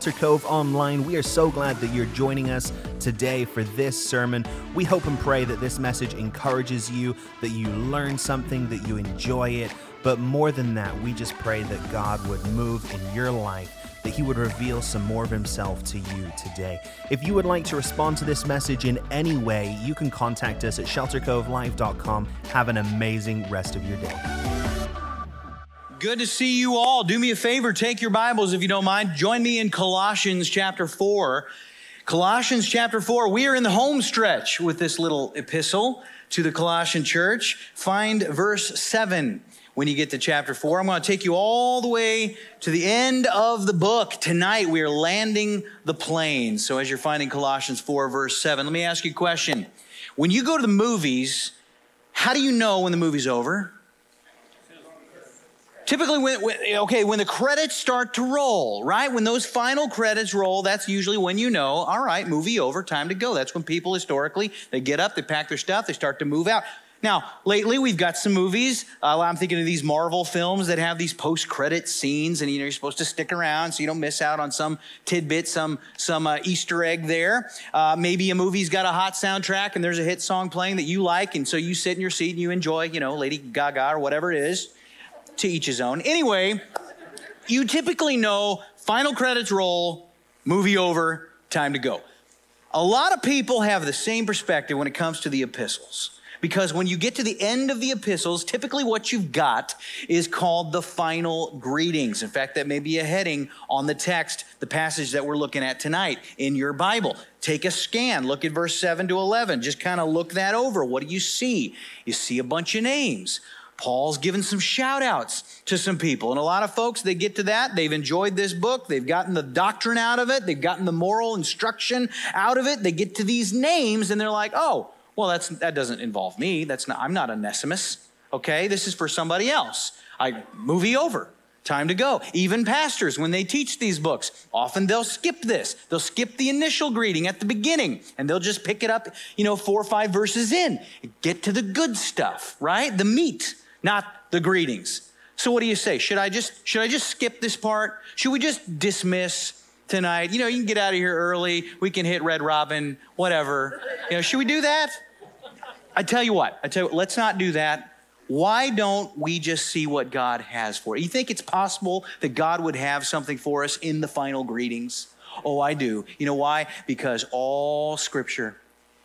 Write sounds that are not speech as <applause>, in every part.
Shelter Cove Online. We are so glad that you're joining us today for this sermon. We hope and pray that this message encourages you, that you learn something, that you enjoy it. But more than that, we just pray that God would move in your life that He would reveal some more of Himself to you today. If you would like to respond to this message in any way, you can contact us at sheltercovelive.com. Have an amazing rest of your day. Good to see you all. Do me a favor, take your Bibles if you don't mind. Join me in Colossians chapter 4. Colossians chapter 4, we are in the home stretch with this little epistle to the Colossian church. Find verse 7 when you get to chapter 4. I'm going to take you all the way to the end of the book. Tonight, we are landing the plane. So, as you're finding Colossians 4, verse 7, let me ask you a question. When you go to the movies, how do you know when the movie's over? Typically, when, when, okay, when the credits start to roll, right? When those final credits roll, that's usually when you know, all right, movie over, time to go. That's when people historically they get up, they pack their stuff, they start to move out. Now, lately we've got some movies. Uh, I'm thinking of these Marvel films that have these post-credit scenes, and you know you're supposed to stick around so you don't miss out on some tidbit, some some uh, Easter egg there. Uh, maybe a movie's got a hot soundtrack and there's a hit song playing that you like, and so you sit in your seat and you enjoy, you know, Lady Gaga or whatever it is. To each his own. Anyway, you typically know final credits roll, movie over, time to go. A lot of people have the same perspective when it comes to the epistles. Because when you get to the end of the epistles, typically what you've got is called the final greetings. In fact, that may be a heading on the text, the passage that we're looking at tonight in your Bible. Take a scan, look at verse 7 to 11. Just kind of look that over. What do you see? You see a bunch of names. Paul's given some shout outs to some people. And a lot of folks, they get to that. They've enjoyed this book. They've gotten the doctrine out of it. They've gotten the moral instruction out of it. They get to these names and they're like, oh, well, that's, that doesn't involve me. That's not, I'm not Onesimus. Okay, this is for somebody else. I movie over. Time to go. Even pastors, when they teach these books, often they'll skip this. They'll skip the initial greeting at the beginning and they'll just pick it up, you know, four or five verses in. Get to the good stuff, right? The meat, not the greetings. So what do you say? Should I just should I just skip this part? Should we just dismiss tonight? You know, you can get out of here early. We can hit Red Robin, whatever. You know, should we do that? I tell you what, I tell you, let's not do that. Why don't we just see what God has for it? You think it's possible that God would have something for us in the final greetings? Oh, I do. You know why? Because all scripture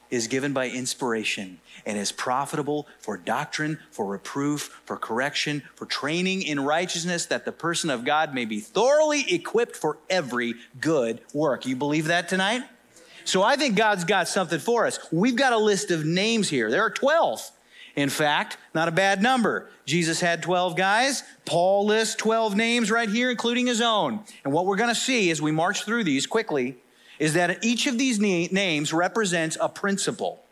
is given by inspiration and is profitable for doctrine, for reproof, for correction, for training in righteousness, that the person of God may be thoroughly equipped for every good work. You believe that tonight? So I think God's got something for us. We've got a list of names here. There are 12. In fact, not a bad number. Jesus had 12 guys. Paul lists 12 names right here, including his own. And what we're going to see as we march through these quickly is that each of these names represents a principle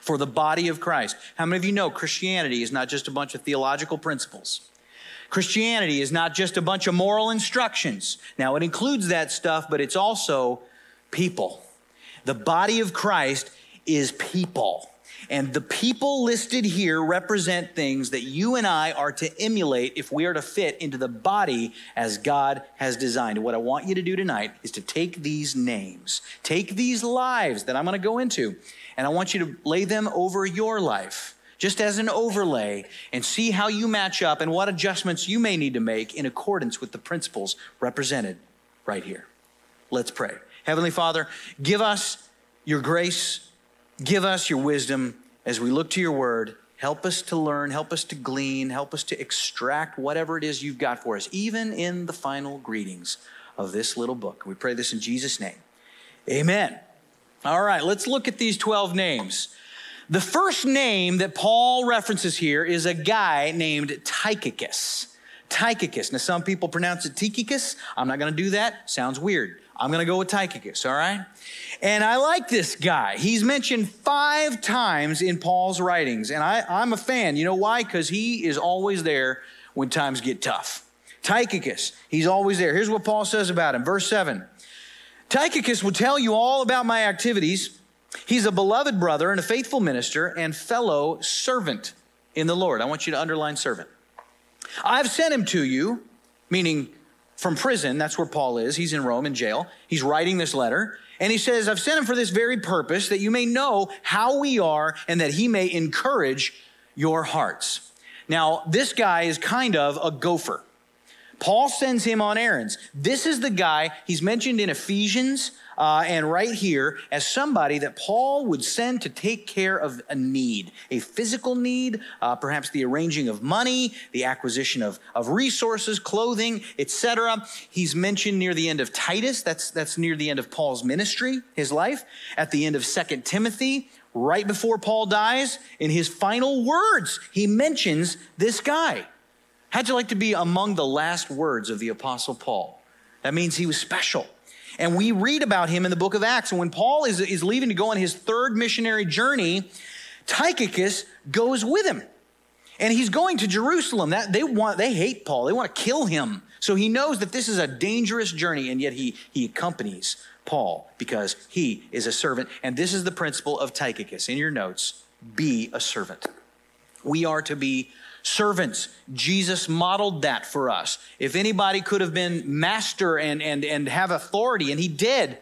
for the body of Christ. How many of you know Christianity is not just a bunch of theological principles? Christianity is not just a bunch of moral instructions. Now, it includes that stuff, but it's also people. The body of Christ is people. And the people listed here represent things that you and I are to emulate if we are to fit into the body as God has designed. What I want you to do tonight is to take these names, take these lives that I'm going to go into, and I want you to lay them over your life just as an overlay and see how you match up and what adjustments you may need to make in accordance with the principles represented right here. Let's pray. Heavenly Father, give us your grace, give us your wisdom as we look to your word. Help us to learn, help us to glean, help us to extract whatever it is you've got for us, even in the final greetings of this little book. We pray this in Jesus' name. Amen. All right, let's look at these 12 names. The first name that Paul references here is a guy named Tychicus. Tychicus. Now, some people pronounce it Tychicus. I'm not going to do that. Sounds weird. I'm going to go with Tychicus, all right? And I like this guy. He's mentioned five times in Paul's writings, and I, I'm a fan. You know why? Because he is always there when times get tough. Tychicus, he's always there. Here's what Paul says about him, verse 7. Tychicus will tell you all about my activities. He's a beloved brother and a faithful minister and fellow servant in the Lord. I want you to underline servant. I've sent him to you, meaning from prison. That's where Paul is. He's in Rome in jail. He's writing this letter. And he says, I've sent him for this very purpose, that you may know how we are and that he may encourage your hearts. Now, this guy is kind of a gopher. Paul sends him on errands. This is the guy, he's mentioned in Ephesians uh, and right here as somebody that Paul would send to take care of a need, a physical need, uh, perhaps the arranging of money, the acquisition of, of resources, clothing, etc. He's mentioned near the end of Titus. That's, that's near the end of Paul's ministry, his life. At the end of Second Timothy, right before Paul dies, in his final words, he mentions this guy. How'd you like to be among the last words of the Apostle Paul? That means he was special. And we read about him in the book of Acts. And when Paul is, is leaving to go on his third missionary journey, Tychicus goes with him. And he's going to Jerusalem. That they want they hate Paul. They want to kill him. So he knows that this is a dangerous journey, and yet he, he accompanies Paul because he is a servant. And this is the principle of Tychicus. In your notes, be a servant. We are to be servants. Jesus modeled that for us. If anybody could have been master and, and, and have authority, and he did,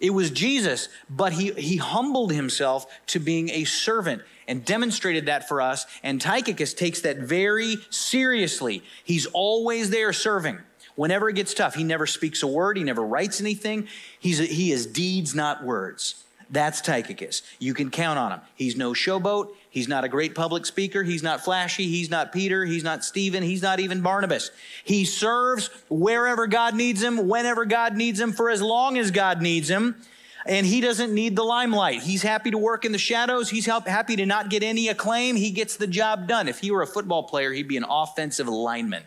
it was Jesus, but he, he humbled himself to being a servant and demonstrated that for us. And Tychicus takes that very seriously. He's always there serving. Whenever it gets tough, he never speaks a word, he never writes anything. He's a, he is deeds, not words. That's Tychicus. You can count on him. He's no showboat. He's not a great public speaker. He's not flashy. He's not Peter. He's not Stephen. He's not even Barnabas. He serves wherever God needs him, whenever God needs him, for as long as God needs him. And he doesn't need the limelight. He's happy to work in the shadows. He's happy to not get any acclaim. He gets the job done. If he were a football player, he'd be an offensive lineman.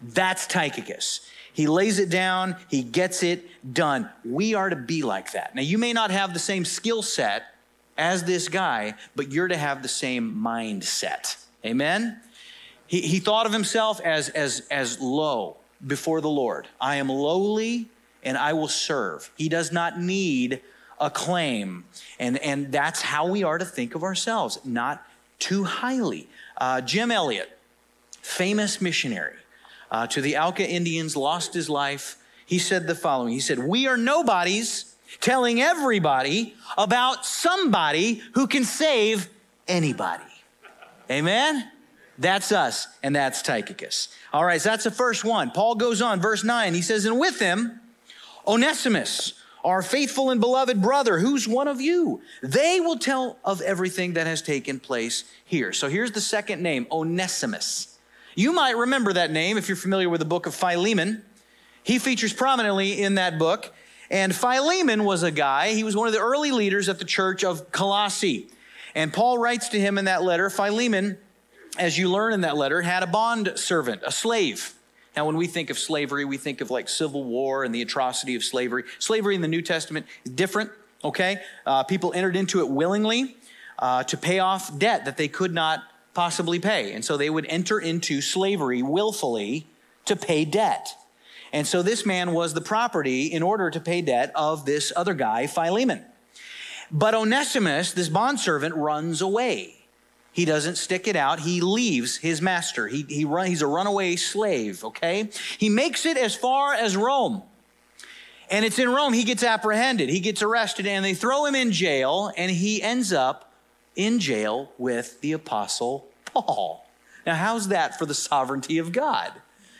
That's Tychicus. He lays it down, he gets it done. We are to be like that. Now, you may not have the same skill set as this guy, but you're to have the same mindset. Amen? He, he thought of himself as, as, as low before the Lord. I am lowly and I will serve. He does not need acclaim. And, and that's how we are to think of ourselves, not too highly. Uh, Jim Elliot, famous missionary uh, to the Auca Indians, lost his life. He said the following He said, We are nobodies telling everybody about somebody who can save anybody. Amen? That's us, and that's Tychicus. All right, so that's the first one. Paul goes on, verse 9. He says, And with him, Onesimus, our faithful and beloved brother, who's one of you. They will tell of everything that has taken place here. So here's the second name, Onesimus. You might remember that name if you're familiar with the book of Philemon. He features prominently in that book. And Philemon was a guy, he was one of the early leaders at the church of Colossae. And Paul writes to him in that letter Philemon, as you learn in that letter, had a bond servant, a slave. Now, when we think of slavery, we think of like civil war and the atrocity of slavery. Slavery in the New Testament is different, okay? Uh, people entered into it willingly uh, to pay off debt that they could not possibly pay. And so they would enter into slavery willfully to pay debt. And so this man was the property in order to pay debt of this other guy, Philemon. But Onesimus, this bondservant, runs away. He doesn't stick it out. He leaves his master. He, he run, he's a runaway slave, okay? He makes it as far as Rome. And it's in Rome he gets apprehended. He gets arrested and they throw him in jail and he ends up in jail with the apostle Paul. Now, how's that for the sovereignty of God?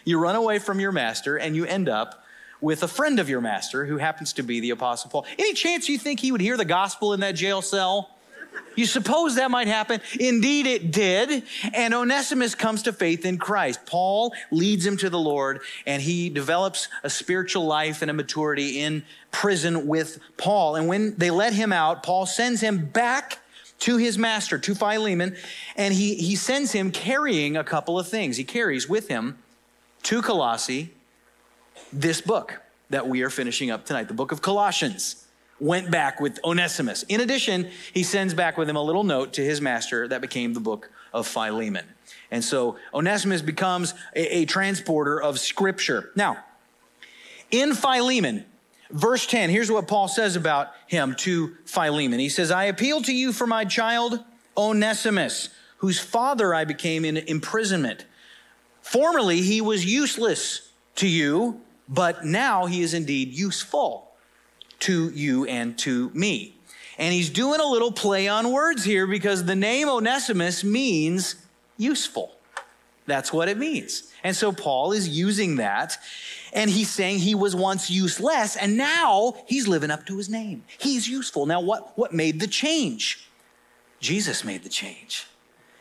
You run away from your master and you end up with a friend of your master who happens to be the Apostle Paul. Any chance you think he would hear the gospel in that jail cell? You suppose that might happen? Indeed, it did. And Onesimus comes to faith in Christ. Paul leads him to the Lord, and he develops a spiritual life and a maturity in prison with Paul. And when they let him out, Paul sends him back to his master, to Philemon, and he, he sends him carrying a couple of things. He carries with him to Colossae this book that we are finishing up tonight, the book of Colossians. Went back with Onesimus. In addition, he sends back with him a little note to his master that became the book of Philemon. And so Onesimus becomes a, a transporter of scripture. Now, in Philemon, verse 10, here's what Paul says about him to Philemon. He says, I appeal to you for my child Onesimus, whose father I became in imprisonment. Formerly, he was useless to you, but now he is indeed useful to you and to me. And he's doing a little play on words here because the name Onesimus means useful. That's what it means. And so Paul is using that and he's saying he was once useless and now he's living up to his name. He's useful. Now, what, what made the change? Jesus made the change.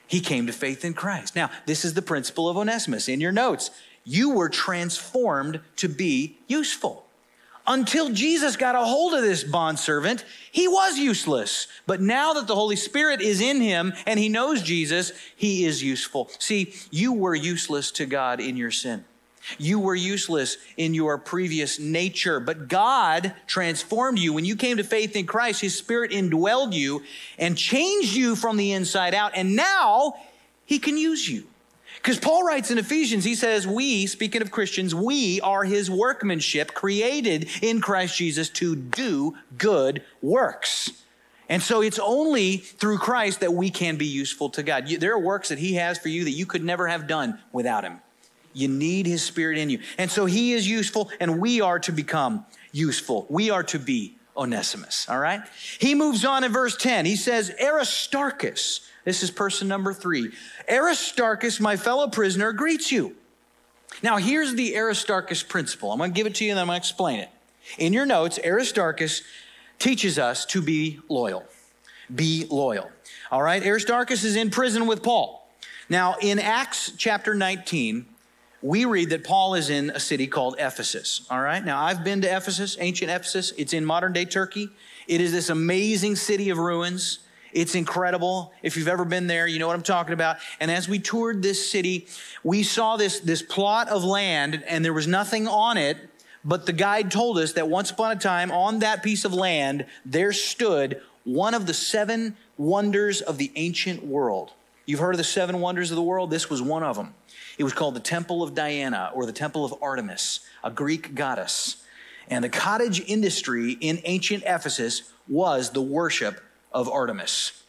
He came to faith in Christ. Now, this is the principle of Onesimus in your notes. You were transformed to be useful. Until Jesus got a hold of this bondservant, he was useless. But now that the Holy Spirit is in him and he knows Jesus, he is useful. See, you were useless to God in your sin. You were useless in your previous nature, but God transformed you. When you came to faith in Christ, His Spirit indwelled you and changed you from the inside out, and now He can use you. Because Paul writes in Ephesians, he says, We, speaking of Christians, we are his workmanship created in Christ Jesus to do good works. And so it's only through Christ that we can be useful to God. There are works that he has for you that you could never have done without him. You need his spirit in you. And so he is useful, and we are to become useful. We are to be Onesimus, all right? He moves on in verse 10. He says, Aristarchus this is person number three. Aristarchus, my fellow prisoner, greets you. Now, here's the Aristarchus principle. I'm going to give it to you and then I'm going to explain it. In your notes, Aristarchus teaches us to be loyal. Be loyal. All right, Aristarchus is in prison with Paul. Now, in Acts chapter 19, we read that Paul is in a city called Ephesus. All right, now I've been to Ephesus, ancient Ephesus. It's in modern day Turkey. It is this amazing city of ruins. It's incredible. If you've ever been there, you know what I'm talking about. And as we toured this city, we saw this, this plot of land and there was nothing on it, but the guide told us that once upon a time on that piece of land, there stood one of the seven wonders of the ancient world. You've heard of the seven wonders of the world? This was one of them. It was called the Temple of Diana or the Temple of Artemis, a Greek goddess. And the cottage industry in ancient Ephesus was the worship of Artemis,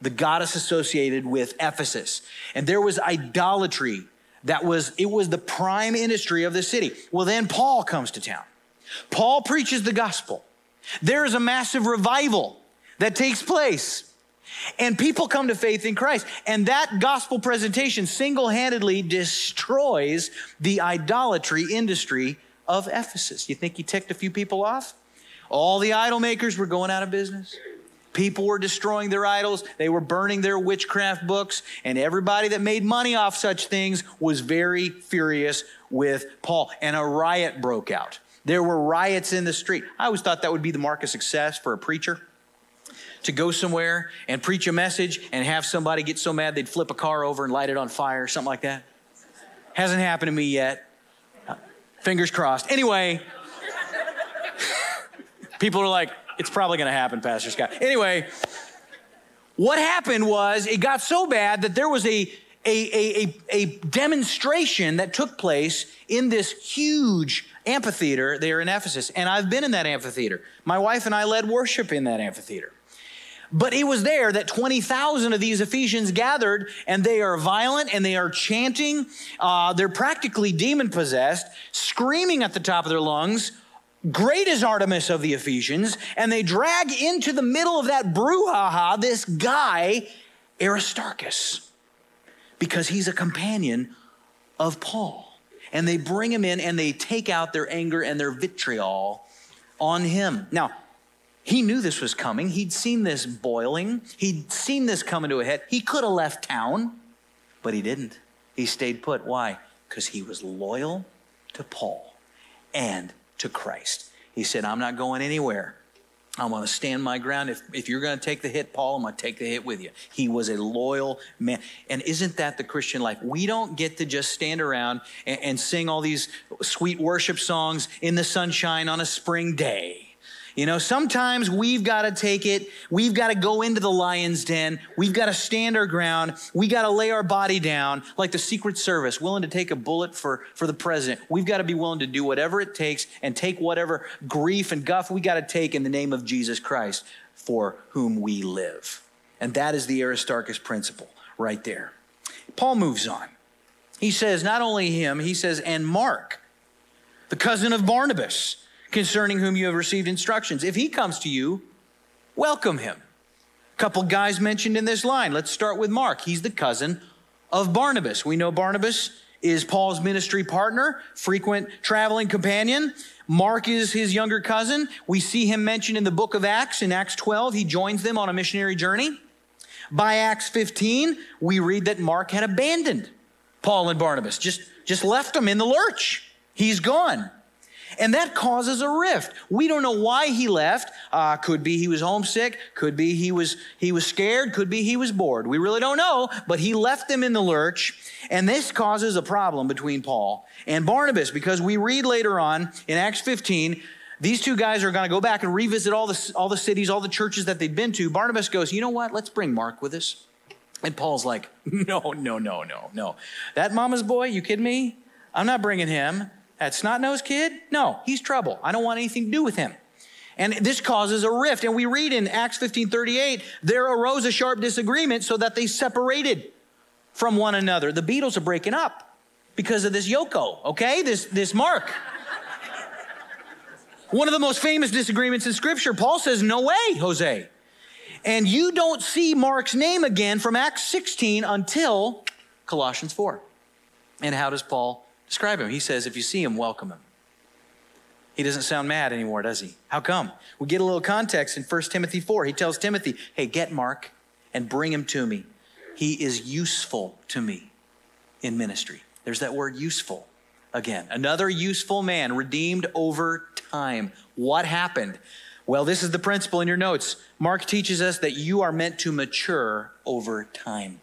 the goddess associated with Ephesus. And there was idolatry that was, it was the prime industry of the city. Well, then Paul comes to town. Paul preaches the gospel. There is a massive revival that takes place. And people come to faith in Christ. And that gospel presentation single handedly destroys the idolatry industry of Ephesus. You think he ticked a few people off? All the idol makers were going out of business. People were destroying their idols, they were burning their witchcraft books, and everybody that made money off such things was very furious with Paul. And a riot broke out. There were riots in the street. I always thought that would be the mark of success for a preacher to go somewhere and preach a message and have somebody get so mad they'd flip a car over and light it on fire, something like that. Hasn't happened to me yet. Fingers crossed. Anyway, <laughs> people are like, it's probably going to happen, Pastor Scott. Anyway, what happened was it got so bad that there was a, a, a, a, demonstration that took place in this huge amphitheater there in Ephesus. And I've been in that amphitheater. My wife and I led worship in that amphitheater. But it was there that 20,000 of these Ephesians gathered, and they are violent and they are chanting. Uh, they're practically demon possessed, screaming at the top of their lungs, Great is Artemis of the Ephesians, and they drag into the middle of that brouhaha this guy, Aristarchus, because he's a companion of Paul. And they bring him in and they take out their anger and their vitriol on him. Now, he knew this was coming. He'd seen this boiling. He'd seen this coming to a head. He could have left town, but he didn't. He stayed put. Why? Because he was loyal to Paul and to Christ. He said, I'm not going anywhere. I'm going to stand my ground. If, if you're going to take the hit, Paul, I'm going to take the hit with you. He was a loyal man. And isn't that the Christian life? We don't get to just stand around and, and sing all these sweet worship songs in the sunshine on a spring day. You know, sometimes we've got to take it, we've got to go into the lion's den, we've got to stand our ground, we got to lay our body down like the Secret Service, willing to take a bullet for, for the president. We've got to be willing to do whatever it takes and take whatever grief and guff we got to take in the name of Jesus Christ for whom we live. And that is the Aristarchus principle right there. Paul moves on. He says, not only him, he says, and Mark the cousin of Barnabas, concerning whom you have received instructions. If he comes to you, welcome him. A couple guys mentioned in this line. Let's start with Mark. He's the cousin of Barnabas. We know Barnabas is Paul's ministry partner, frequent traveling companion. Mark is his younger cousin. We see him mentioned in the book of Acts. In Acts 12, he joins them on a missionary journey. By Acts 15, we read that Mark had abandoned Paul and Barnabas, just, just left them in the lurch. He's gone. And that causes a rift. We don't know why he left. Uh, could be he was homesick. Could be he was he was scared. Could be he was bored. We really don't know. But he left them in the lurch, and this causes a problem between Paul and Barnabas because we read later on in Acts 15. These two guys are going to go back and revisit all the, all the cities, all the churches that they've been to. Barnabas goes, You know what? Let's bring Mark with us. And Paul's like, <laughs> No, no, no, no, no. That mama's boy, you kidding me? I'm not bringing him. That snot nosed kid? No, he's trouble. I don't want anything to do with him. And this causes a rift. And we read in Acts 15 38, there arose a sharp disagreement so that they separated from one another. The Beatles are breaking up because of this Yoko, okay? This, this Mark. one of the most famous disagreements in Scripture. Paul says, No way, Jose. And you don't see Mark's name again from Acts 16 until Colossians 4. And how does Paul describe him. He says, if you see him, welcome him. He doesn't sound mad anymore, does he? How come? We get a little context in 1 Timothy 4. He tells Timothy, hey, get Mark and bring him to me. He is useful to me in ministry. There's that word useful again. Another useful man, redeemed over time. What happened? Well, this is the principle in your notes. Mark teaches us that you are meant to mature over time.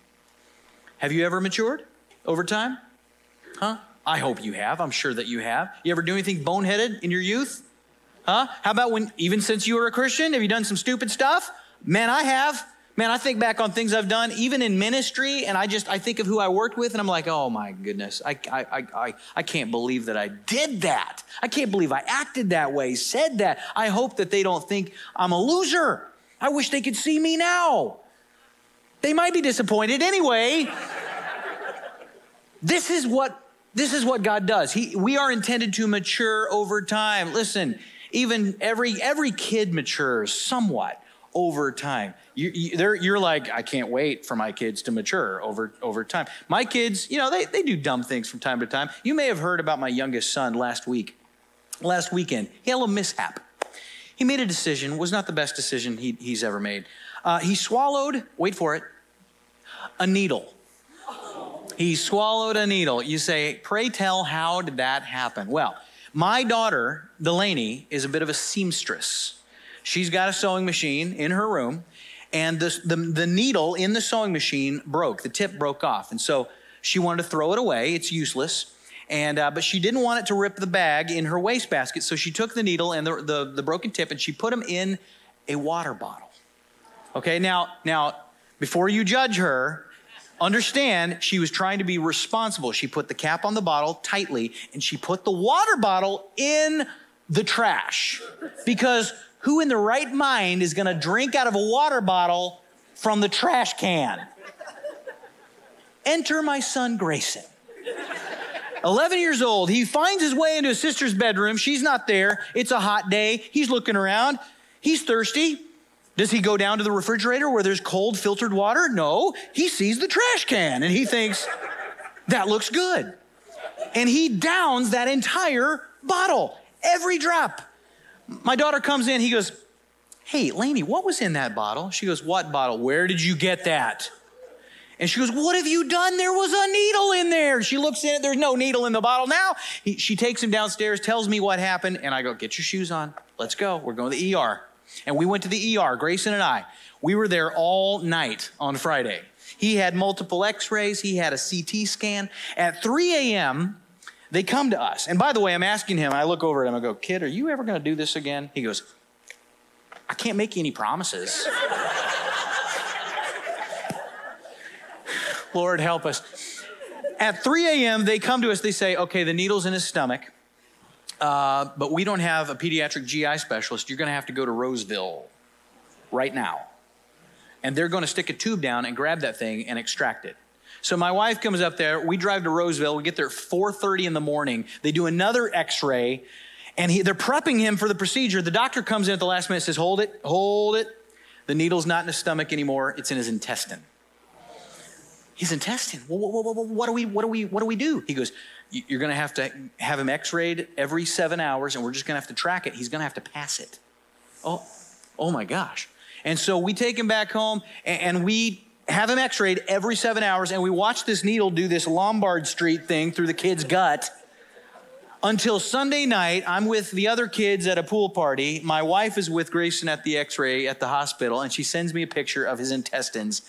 Have you ever matured over time? Huh? I hope you have. I'm sure that you have. You ever do anything boneheaded in your youth? Huh? How about when, even since you were a Christian, have you done some stupid stuff? Man, I have. Man, I think back on things I've done, even in ministry, and I just, I think of who I worked with, and I'm like, oh my goodness, I, I, I, I, I can't believe that I did that. I can't believe I acted that way, said that. I hope that they don't think I'm a loser. I wish they could see me now. They might be disappointed anyway. <laughs> this is what this is what God does. He, we are intended to mature over time. Listen, even every every kid matures somewhat over time. You, you, you're like, I can't wait for my kids to mature over, over time. My kids, you know, they, they do dumb things from time to time. You may have heard about my youngest son last week, last weekend. He had a little mishap. He made a decision, was not the best decision he, he's ever made. Uh, he swallowed, wait for it, a needle. He swallowed a needle. You say, pray tell, how did that happen? Well, my daughter, Delaney, is a bit of a seamstress. She's got a sewing machine in her room, and the, the, the needle in the sewing machine broke. The tip broke off. And so she wanted to throw it away. It's useless. And, uh, but she didn't want it to rip the bag in her wastebasket. So she took the needle and the, the, the broken tip and she put them in a water bottle. Okay, now, now, before you judge her, Understand, she was trying to be responsible. She put the cap on the bottle tightly and she put the water bottle in the trash. Because who in the right mind is going to drink out of a water bottle from the trash can? Enter my son Grayson. 11 years old. He finds his way into his sister's bedroom. She's not there. It's a hot day. He's looking around. He's thirsty. Does he go down to the refrigerator where there's cold filtered water? No. He sees the trash can and he thinks, that looks good. And he downs that entire bottle, every drop. My daughter comes in, he goes, Hey, Lainey, what was in that bottle? She goes, What bottle? Where did you get that? And she goes, What have you done? There was a needle in there. She looks in it, there's no needle in the bottle now. He, she takes him downstairs, tells me what happened, and I go, Get your shoes on. Let's go. We're going to the ER. And we went to the ER, Grayson and I. We were there all night on Friday. He had multiple x rays, he had a CT scan. At 3 a.m., they come to us. And by the way, I'm asking him, I look over at him, I go, Kid, are you ever going to do this again? He goes, I can't make you any promises. <laughs> Lord, help us. At 3 a.m., they come to us, they say, Okay, the needle's in his stomach. Uh, but we don't have a pediatric GI specialist. You're going to have to go to Roseville right now. And they're going to stick a tube down and grab that thing and extract it. So my wife comes up there. We drive to Roseville. We get there at 4:30 in the morning. They do another X-ray, and he, they're prepping him for the procedure. The doctor comes in at the last minute, says, "Hold it, hold it. The needle's not in his stomach anymore. It's in his intestine." His intestine. Well, what, what, what, what do we? What do we? What do we do? He goes, "You're going to have to have him X-rayed every seven hours, and we're just going to have to track it. He's going to have to pass it." Oh, oh my gosh! And so we take him back home, and, and we have him x-rayed every seven hours and we watch this needle do this lombard street thing through the kid's gut until sunday night i'm with the other kids at a pool party my wife is with grayson at the x-ray at the hospital and she sends me a picture of his intestines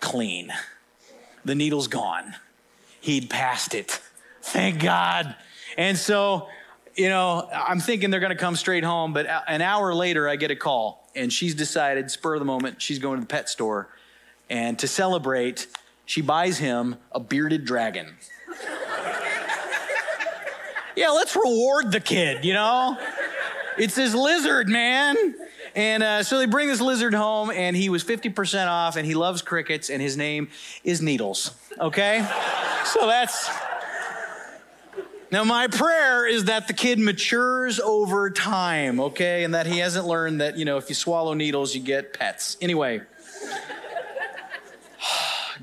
clean the needle's gone he'd passed it thank god and so you know i'm thinking they're going to come straight home but an hour later i get a call and she's decided spur of the moment she's going to the pet store and to celebrate, she buys him a bearded dragon. <laughs> yeah, let's reward the kid, you know? It's this lizard, man. And uh, so they bring this lizard home, and he was 50% off, and he loves crickets, and his name is Needles. Okay? so that's. Now, my prayer is that the kid matures over time, okay? And that he hasn't learned that, you know, if you swallow needles, you get pets. Anyway. <sighs>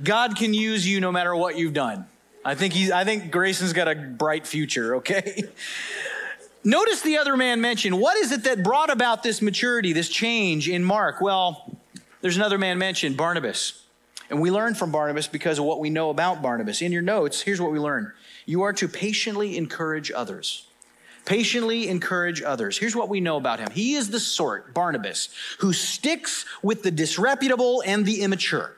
God can use you no matter what you've done. I think he's, I think Grayson's got a bright future, okay? <laughs> Notice the other man mentioned. What is it that brought about this maturity, this change in Mark? Well, there's another man mentioned, Barnabas. And we learn from Barnabas because of what we know about Barnabas. In your notes, here's what we learn you are to patiently encourage others. Patiently encourage others. Here's what we know about him. He is the sort, Barnabas, who sticks with the disreputable and the immature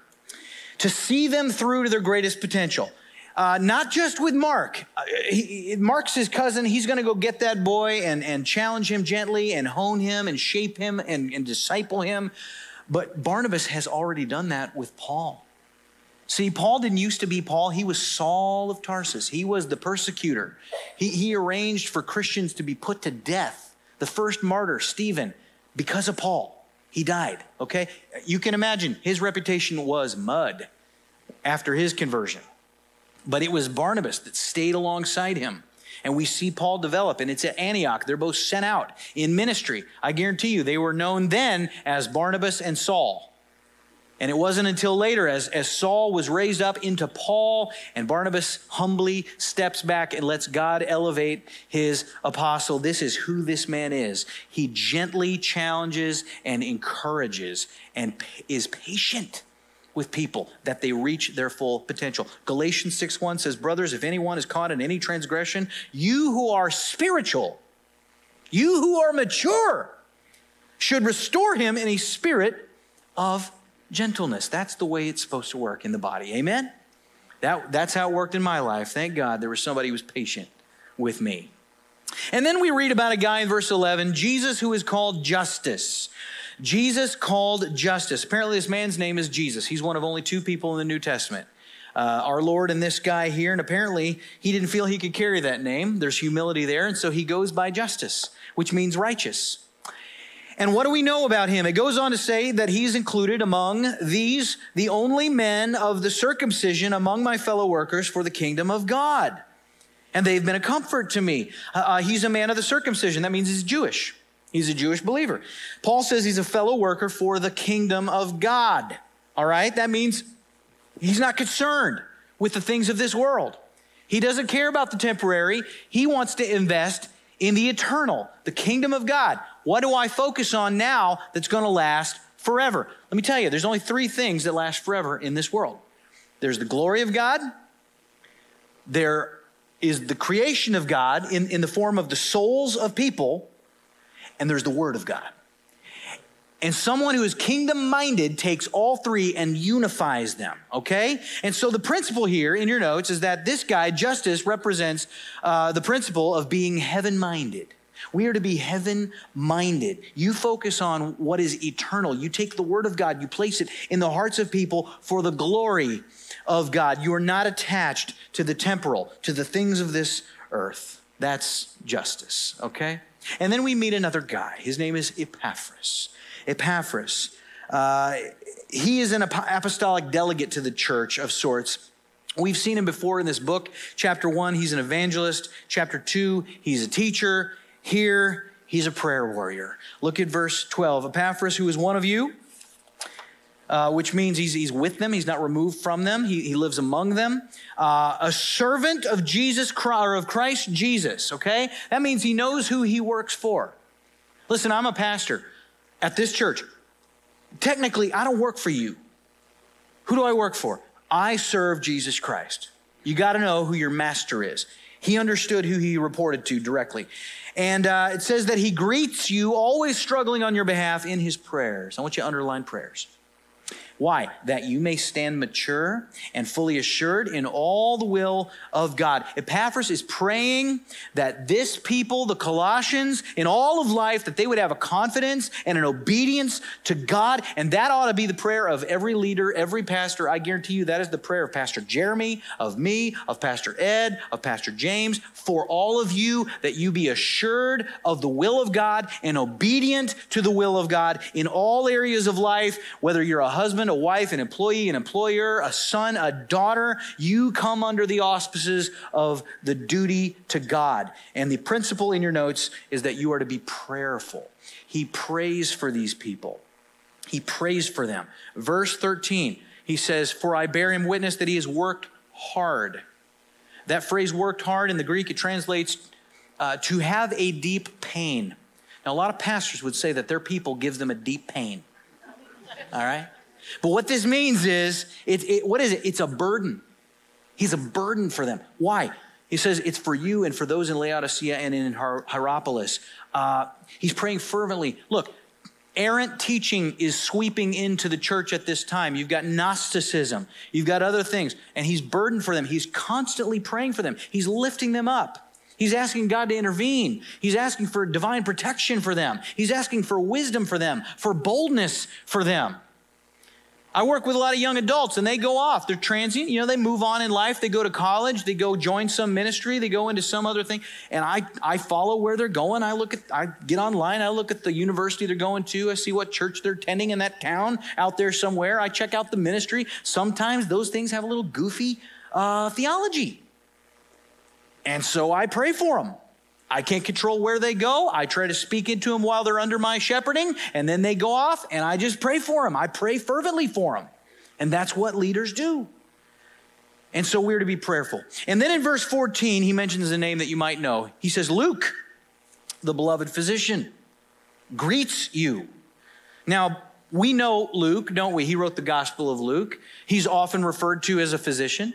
to see them through to their greatest potential. Uh, not just with Mark. Uh, he, Mark's his cousin. He's going to go get that boy and, and challenge him gently and hone him and shape him and, and disciple him. But Barnabas has already done that with Paul. See, Paul didn't used to be Paul. He was Saul of Tarsus. He was the persecutor. He, he arranged for Christians to be put to death. The first martyr, Stephen, because of Paul. He died, okay? You can imagine his reputation was mud after his conversion. But it was Barnabas that stayed alongside him. And we see Paul develop, and it's at Antioch. They're both sent out in ministry. I guarantee you, they were known then as Barnabas and Saul. And it wasn't until later, as, as Saul was raised up into Paul, and Barnabas humbly steps back and lets God elevate his apostle. This is who this man is. He gently challenges and encourages and is patient with people that they reach their full potential. Galatians 6 1 says, Brothers, if anyone is caught in any transgression, you who are spiritual, you who are mature, should restore him in a spirit of gentleness. That's the way it's supposed to work in the body. Amen? That, that's how it worked in my life. Thank God there was somebody who was patient with me. And then we read about a guy in verse 11, Jesus who is called Justus. Jesus called Justus. Apparently, this man's name is Jesus. He's one of only two people in the New Testament. Uh, our Lord and this guy here, and apparently he didn't feel he could carry that name. There's humility there, and so he goes by Justus, which means righteous. And what do we know about him? It goes on to say that he's included among these, the only men of the circumcision among my fellow workers for the kingdom of God. And they've been a comfort to me. Uh, uh, he's a man of the circumcision. That means he's Jewish. He's a Jewish believer. Paul says he's a fellow worker for the kingdom of God. All right? That means he's not concerned with the things of this world. He doesn't care about the temporary. He wants to invest in the eternal, the kingdom of God. What do I focus on now that's going to last forever? Let me tell you, there's only three things that last forever in this world there's the glory of God, there is the creation of God in, in the form of the souls of people, and there's the word of God. And someone who is kingdom minded takes all three and unifies them, okay? And so the principle here in your notes is that this guy, Justus, represents uh, the principle of being heaven minded. We are to be heaven minded. You focus on what is eternal. You take the word of God, you place it in the hearts of people for the glory of God. You are not attached to the temporal, to the things of this earth. That's Justus, okay? And then we meet another guy. His name is Epaphras. Epaphras. Uh, he is an apostolic delegate to the church of sorts. We've seen him before in this book. Chapter one, he's an evangelist. Chapter two, he's a teacher. Here, he's a prayer warrior. Look at verse 12. Epaphras, who is one of you, uh, which means he's, he's with them. He's not removed from them. He, he lives among them. Uh, a servant of Jesus Christ, or of Christ Jesus, okay? That means he knows who he works for. Listen, I'm a pastor at this church. Technically, I don't work for you. Who do I work for? I serve Jesus Christ. You got to know who your master is. He understood who he reported to directly. And uh, it says that he greets you, always struggling on your behalf in his prayers. I want you to underline prayers. Why? That you may stand mature and fully assured in all the will of God. Epaphras is praying that this people, the Colossians, in all of life, that they would have a confidence and an obedience to God. And that ought to be the prayer of every leader, every pastor. I guarantee you that is the prayer of Pastor Jeremy, of me, of Pastor Ed, of Pastor James, for all of you, that you be assured of the will of God and obedient to the will of God in all areas of life, whether you're a husband, a wife, an employee, an employer, a son, a daughter, you come under the auspices of the duty to God. And the principle in your notes is that you are to be prayerful. He prays for these people, he prays for them. Verse 13, he says, For I bear him witness that he has worked hard. That phrase worked hard in the Greek, it translates uh, to have a deep pain. Now, a lot of pastors would say that their people gives them a deep pain. All right? But what this means is, it, it, what is it? It's a burden. He's a burden for them. Why? He says it's for you and for those in Laodicea and in Hier- Hierapolis. Uh, he's praying fervently. Look, errant teaching is sweeping into the church at this time. You've got Gnosticism, you've got other things, and he's burdened for them. He's constantly praying for them, he's lifting them up. He's asking God to intervene. He's asking for divine protection for them. He's asking for wisdom for them, for boldness for them. I work with a lot of young adults and they go off. They're transient. You know, they move on in life. They go to college. They go join some ministry. They go into some other thing. And I, I follow where they're going. I look at, I get online. I look at the university they're going to. I see what church they're attending in that town out there somewhere. I check out the ministry. Sometimes those things have a little goofy uh, theology. And so I pray for them. I can't control where they go. I try to speak into them while they're under my shepherding, and then they go off, and I just pray for them. I pray fervently for them. And that's what leaders do. And so we're to be prayerful. And then in verse 14, he mentions a name that you might know. He says, Luke, the beloved physician, greets you. Now, we know Luke, don't we? He wrote the Gospel of Luke. He's often referred to as a physician.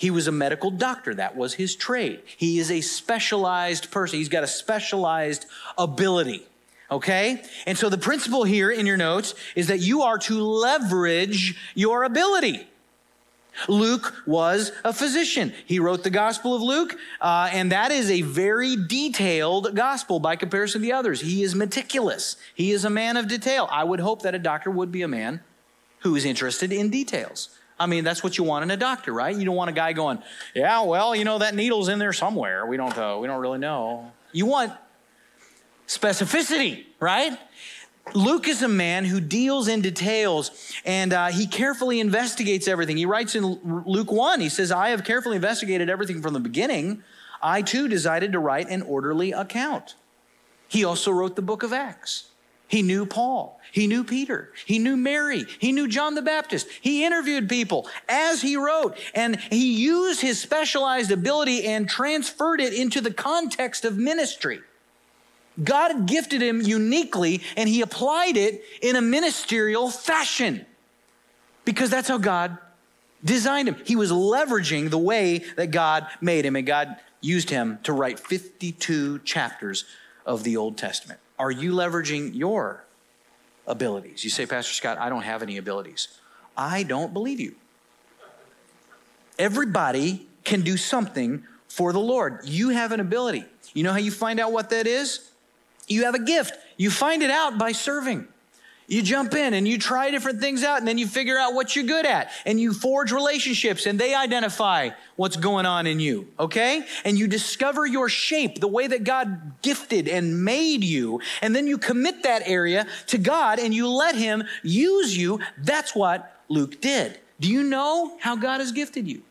He was a medical doctor. That was his trade. He is a specialized person. He's got a specialized ability. Okay? And so the principle here in your notes is that you are to leverage your ability. Luke was a physician. He wrote the Gospel of Luke, uh, and that is a very detailed gospel by comparison to the others. He is meticulous. He is a man of detail. I would hope that a doctor would be a man who is interested in details. I mean, that's what you want in a doctor, right? You don't want a guy going, "Yeah, well, you know that needle's in there somewhere. We don't, uh, we don't really know." You want specificity, right? Luke is a man who deals in details and uh, he carefully investigates everything. He writes in Luke 1, he says, I have carefully investigated everything from the beginning. I too decided to write an orderly account. He also wrote the book of Acts. He knew Paul. He knew Peter. He knew Mary. He knew John the Baptist. He interviewed people as he wrote, and he used his specialized ability and transferred it into the context of ministry. God gifted him uniquely, and he applied it in a ministerial fashion because that's how God designed him. He was leveraging the way that God made him, and God used him to write 52 chapters of the Old Testament. Are you leveraging your abilities? You say, Pastor Scott, I don't have any abilities. I don't believe you. Everybody can do something for the Lord. You have an ability. You know how you find out what that is? You have a gift. You find it out by serving. You jump in and you try different things out, and then you figure out what you're good at, and you forge relationships, and they identify what's going on in you, okay? And you discover your shape, the way that God gifted and made you, and then you commit that area to God and you let Him use you. That's what Luke did. Do you know how God has gifted you?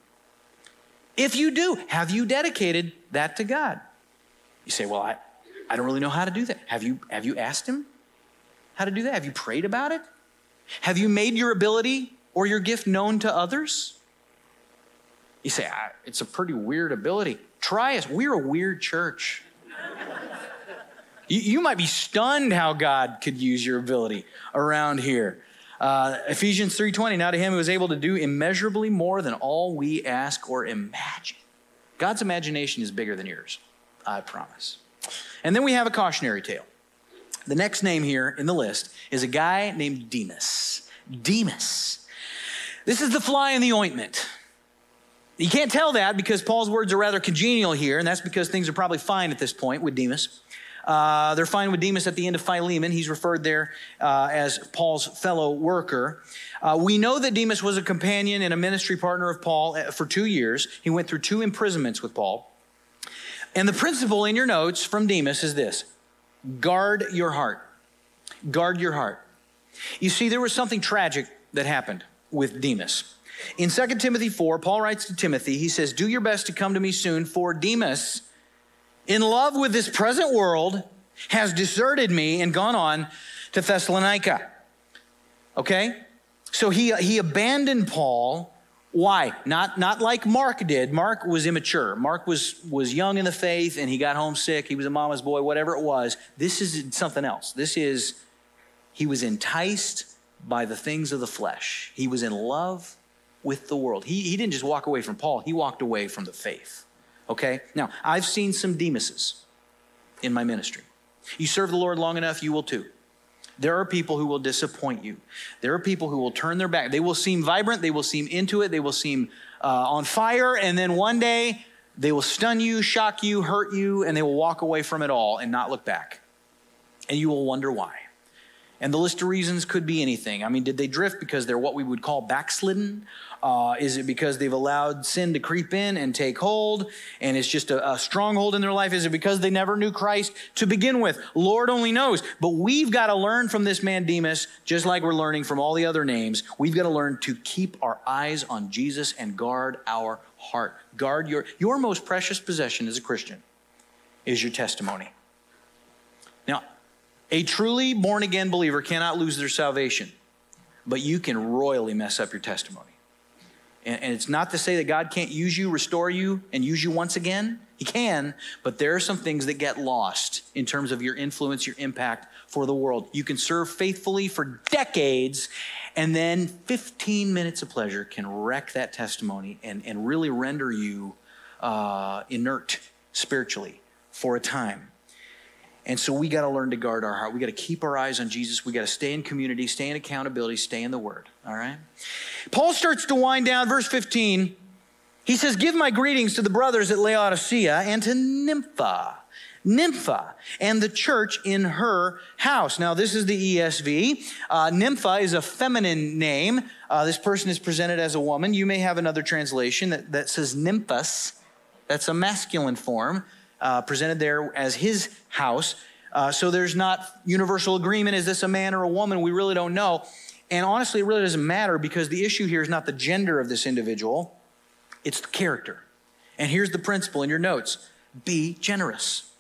If you do, have you dedicated that to God? You say, well, I, I don't really know how to do that. Have you, have you asked Him how to do that? Have you prayed about it? Have you made your ability or your gift known to others? You say, it's a pretty weird ability. Try us. We're a weird church. you, you, might be stunned how God could use your ability around here. Uh, Ephesians 3:20, now to him who is able to do immeasurably more than all we ask or imagine. God's imagination is bigger than yours, I promise. And then we have a cautionary tale. The next name here in the list is a guy named Demas. Demas. This is the fly in the ointment. You can't tell that because Paul's words are rather congenial here, and that's because things are probably fine at this point with Demas. Uh, they're fine with Demas at the end of Philemon. He's referred there uh, as Paul's fellow worker. Uh, we know that Demas was a companion and a ministry partner of Paul uh, for two years. He went through two imprisonments with Paul. And the principle in your notes from Demas is this guard your heart. Guard your heart. You see, there was something tragic that happened with Demas. In 2 Timothy 4, Paul writes to Timothy, he says, Do your best to come to me soon, for Demas, in love with this present world, has deserted me and gone on to Thessalonica. Okay? So he, he abandoned Paul. Why? Not, not like Mark did. Mark was immature. Mark was, was young in the faith and he got homesick. He was a mama's boy, whatever it was. This is something else. This is, he was enticed by the things of the flesh. He was in love with the world. He, he didn't just walk away from Paul, he walked away from the faith. Okay? Now, I've seen some Demases in my ministry. You serve the Lord long enough, you will too. There are people who will disappoint you. There are people who will turn their back. They will seem vibrant, they will seem into it, they will seem uh, on fire, and then one day they will stun you, shock you, hurt you, and they will walk away from it all and not look back. And you will wonder why. And the list of reasons could be anything. I mean, did they drift because they're what we would call backslidden? Uh, is it because they've allowed sin to creep in and take hold and it's just a, a stronghold in their life? Is it because they never knew Christ to begin with? Lord only knows. But we've got to learn from this man Demas, just like we're learning from all the other names. We've got to learn to keep our eyes on Jesus and guard our heart. Guard your, your most precious possession as a Christian is your testimony. A truly born again believer cannot lose their salvation, but you can royally mess up your testimony. And, and, it's not to say that God can't use you, restore you, and use you once again. He can, but there are some things that get lost in terms of your influence, your impact for the world. You can serve faithfully for decades, and then 15 minutes of pleasure can wreck that testimony and, and really render you uh, inert spiritually for a time. And so we got to learn to guard our heart. We got to keep our eyes on Jesus. We got to stay in community, stay in accountability, stay in the Word. All right? Paul starts to wind down, verse 15. He says, Give my greetings to the brothers at Laodicea and to Nympha. Nympha and the church in her house. Now, this is the ESV. Uh, Nympha is a feminine name. Uh, this person is presented as a woman. You may have another translation that, that says Nymphas. That's a masculine form uh, presented there as his house. Uh, so there's not universal agreement. Is this a man or a woman? We really don't know. And honestly, it really doesn't matter because the issue here is not the gender of this individual, it's the character. And here's the principle in your notes be generous.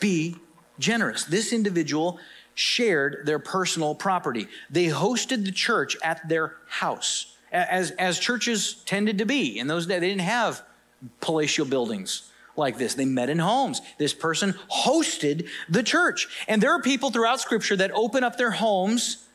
Be generous. This individual shared their personal property, they hosted the church at their house, as, as churches tended to be. In those days, they didn't have palatial buildings like this. They met in homes. This person hosted the church. And there are people throughout Scripture that open up their homes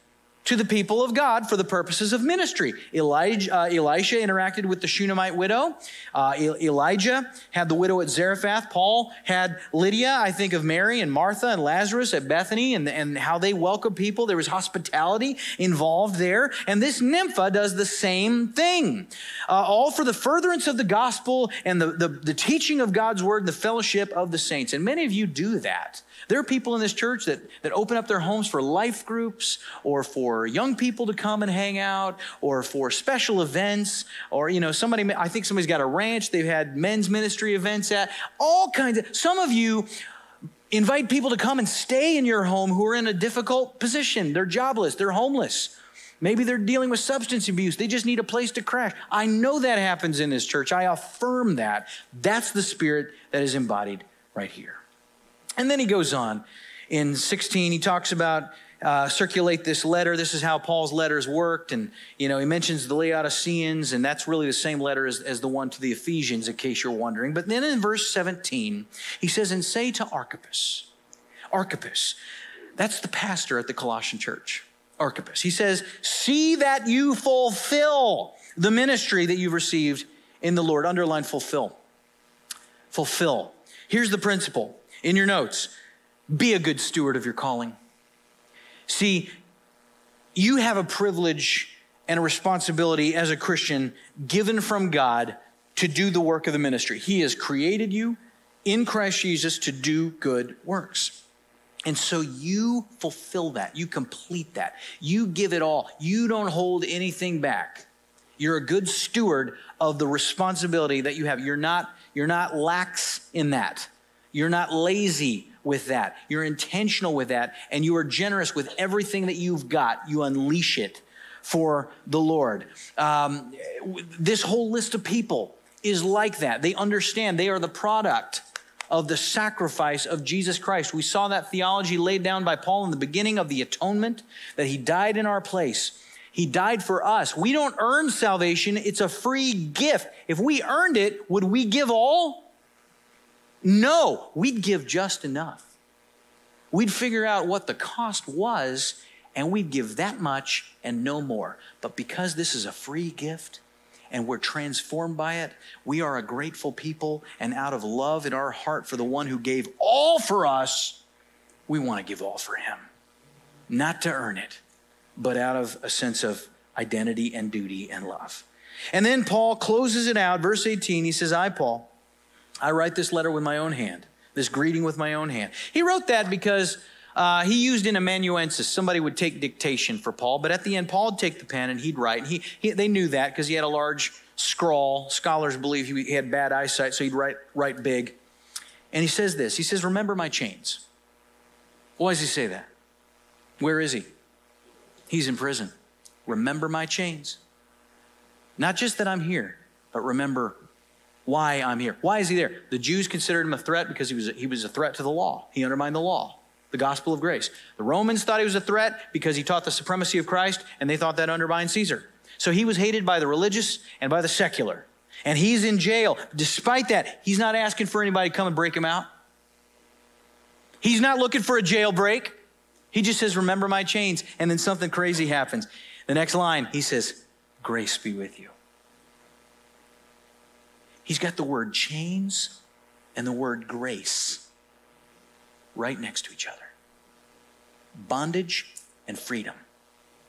to the people of God for the purposes of ministry. Elijah, uh, Elisha interacted with the Shunammite widow. Uh, Elijah had the widow at Zarephath. Paul had Lydia, I think of Mary and Martha and Lazarus at Bethany and, and how they welcomed people. There was hospitality involved there. And this Nympha does the same thing. Uh, all for the furtherance of the gospel and the, the, the teaching of God's word and the fellowship of the saints. And many of you do that. There are people in this church that, that open up their homes for life groups or for young people to come and hang out or for special events or, you know, somebody, I think somebody's got a ranch they've had men's ministry events at, all kinds of, some of you invite people to come and stay in your home who are in a difficult position. They're jobless, they're homeless. Maybe they're dealing with substance abuse. They just need a place to crash. I know that happens in this church. I affirm that. That's the spirit that is embodied right here. And then he goes on in 16, he talks about uh, circulate this letter. This is how Paul's letters worked. And, you know, he mentions the Laodiceans, and that's really the same letter as, as the one to the Ephesians, in case you're wondering. But then in verse 17, he says, And say to Archippus, Archippus, that's the pastor at the Colossian church. Archippus. He says, See that you fulfill the ministry that you've received in the Lord. Underline fulfill. Fulfill. Here's the principle in your notes be a good steward of your calling. See, you have a privilege and a responsibility as a Christian given from God to do the work of the ministry. He has created you in Christ Jesus to do good works. And so you fulfill that, you complete that, you give it all, you don't hold anything back. You're a good steward of the responsibility that you have. You're not, you're not lax in that. You're not lazy with that. You're intentional with that, and you are generous with everything that you've got. You unleash it for the Lord. Um, this whole list of people is like that. They understand they are the product of the sacrifice of Jesus Christ. We saw that theology laid down by Paul in the beginning of the atonement, that he died in our place. He died for us. We don't earn salvation, it's a free gift. If we earned it, would we give all? No, we'd give just enough. We'd figure out what the cost was and we'd give that much and no more. But because this is a free gift and we're transformed by it, we are a grateful people. And out of love in our heart for the one who gave all for us, we want to give all for him. Not to earn it, but out of a sense of identity and duty and love. And then Paul closes it out, verse 18. He says, I, Paul, I write this letter with my own hand, this greeting with my own hand. He wrote that because uh, he used an amanuensis. Somebody would take dictation for Paul, but at the end, Paul would take the pen and he'd write. He, he they knew that because he had a large scrawl. Scholars believe he, he had bad eyesight, so he'd write, write big. And he says this He says, Remember my chains. Why does he say that? Where is he? He's in prison. Remember my chains. Not just that I'm here, but remember why I'm here. Why is he there? The Jews considered him a threat because he was a, he was a threat to the law. He undermined the law, the gospel of grace. The Romans thought he was a threat because he taught the supremacy of Christ, and they thought that undermined Caesar. So he was hated by the religious and by the secular. And he's in jail. Despite that, he's not asking for anybody to come and break him out. He's not looking for a jailbreak. He just says, Remember my chains. And then something crazy happens. The next line, he says, Grace be with you. He's got the word chains and the word grace right next to each other. Bondage and freedom,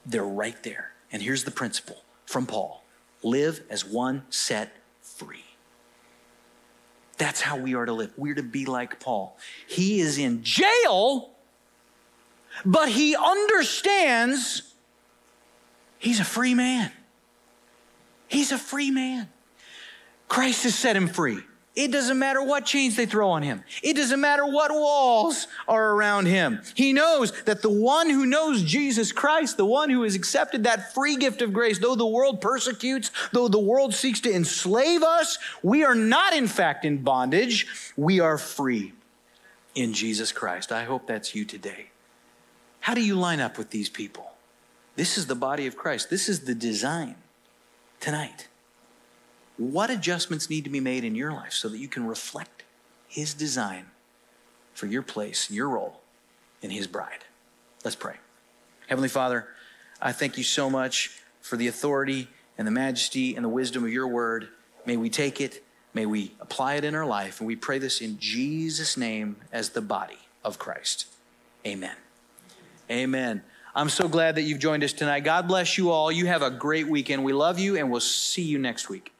they're right there. And here's the principle from Paul live as one set free. That's how we are to live. We're to be like Paul. He is in jail, but he understands he's a free man. He's a free man. Christ has set him free. It doesn't matter what chains they throw on him. It doesn't matter what walls are around him. He knows that the one who knows Jesus Christ, the one who has accepted that free gift of grace, though the world persecutes, though the world seeks to enslave us, we are not in fact in bondage. We are free in Jesus Christ. I hope that's you today. How do you line up with these people? This is the body of Christ. This is the design tonight. What adjustments need to be made in your life so that you can reflect His design for your place, your role in His bride? Let's pray. Heavenly Father, I thank you so much for the authority and the majesty and the wisdom of your word. May we take it, may we apply it in our life, and we pray this in Jesus' name as the body of Christ. Amen. Amen. I'm so glad that you've joined us tonight. God bless you all. You have a great weekend. We love you, and we'll see you next week.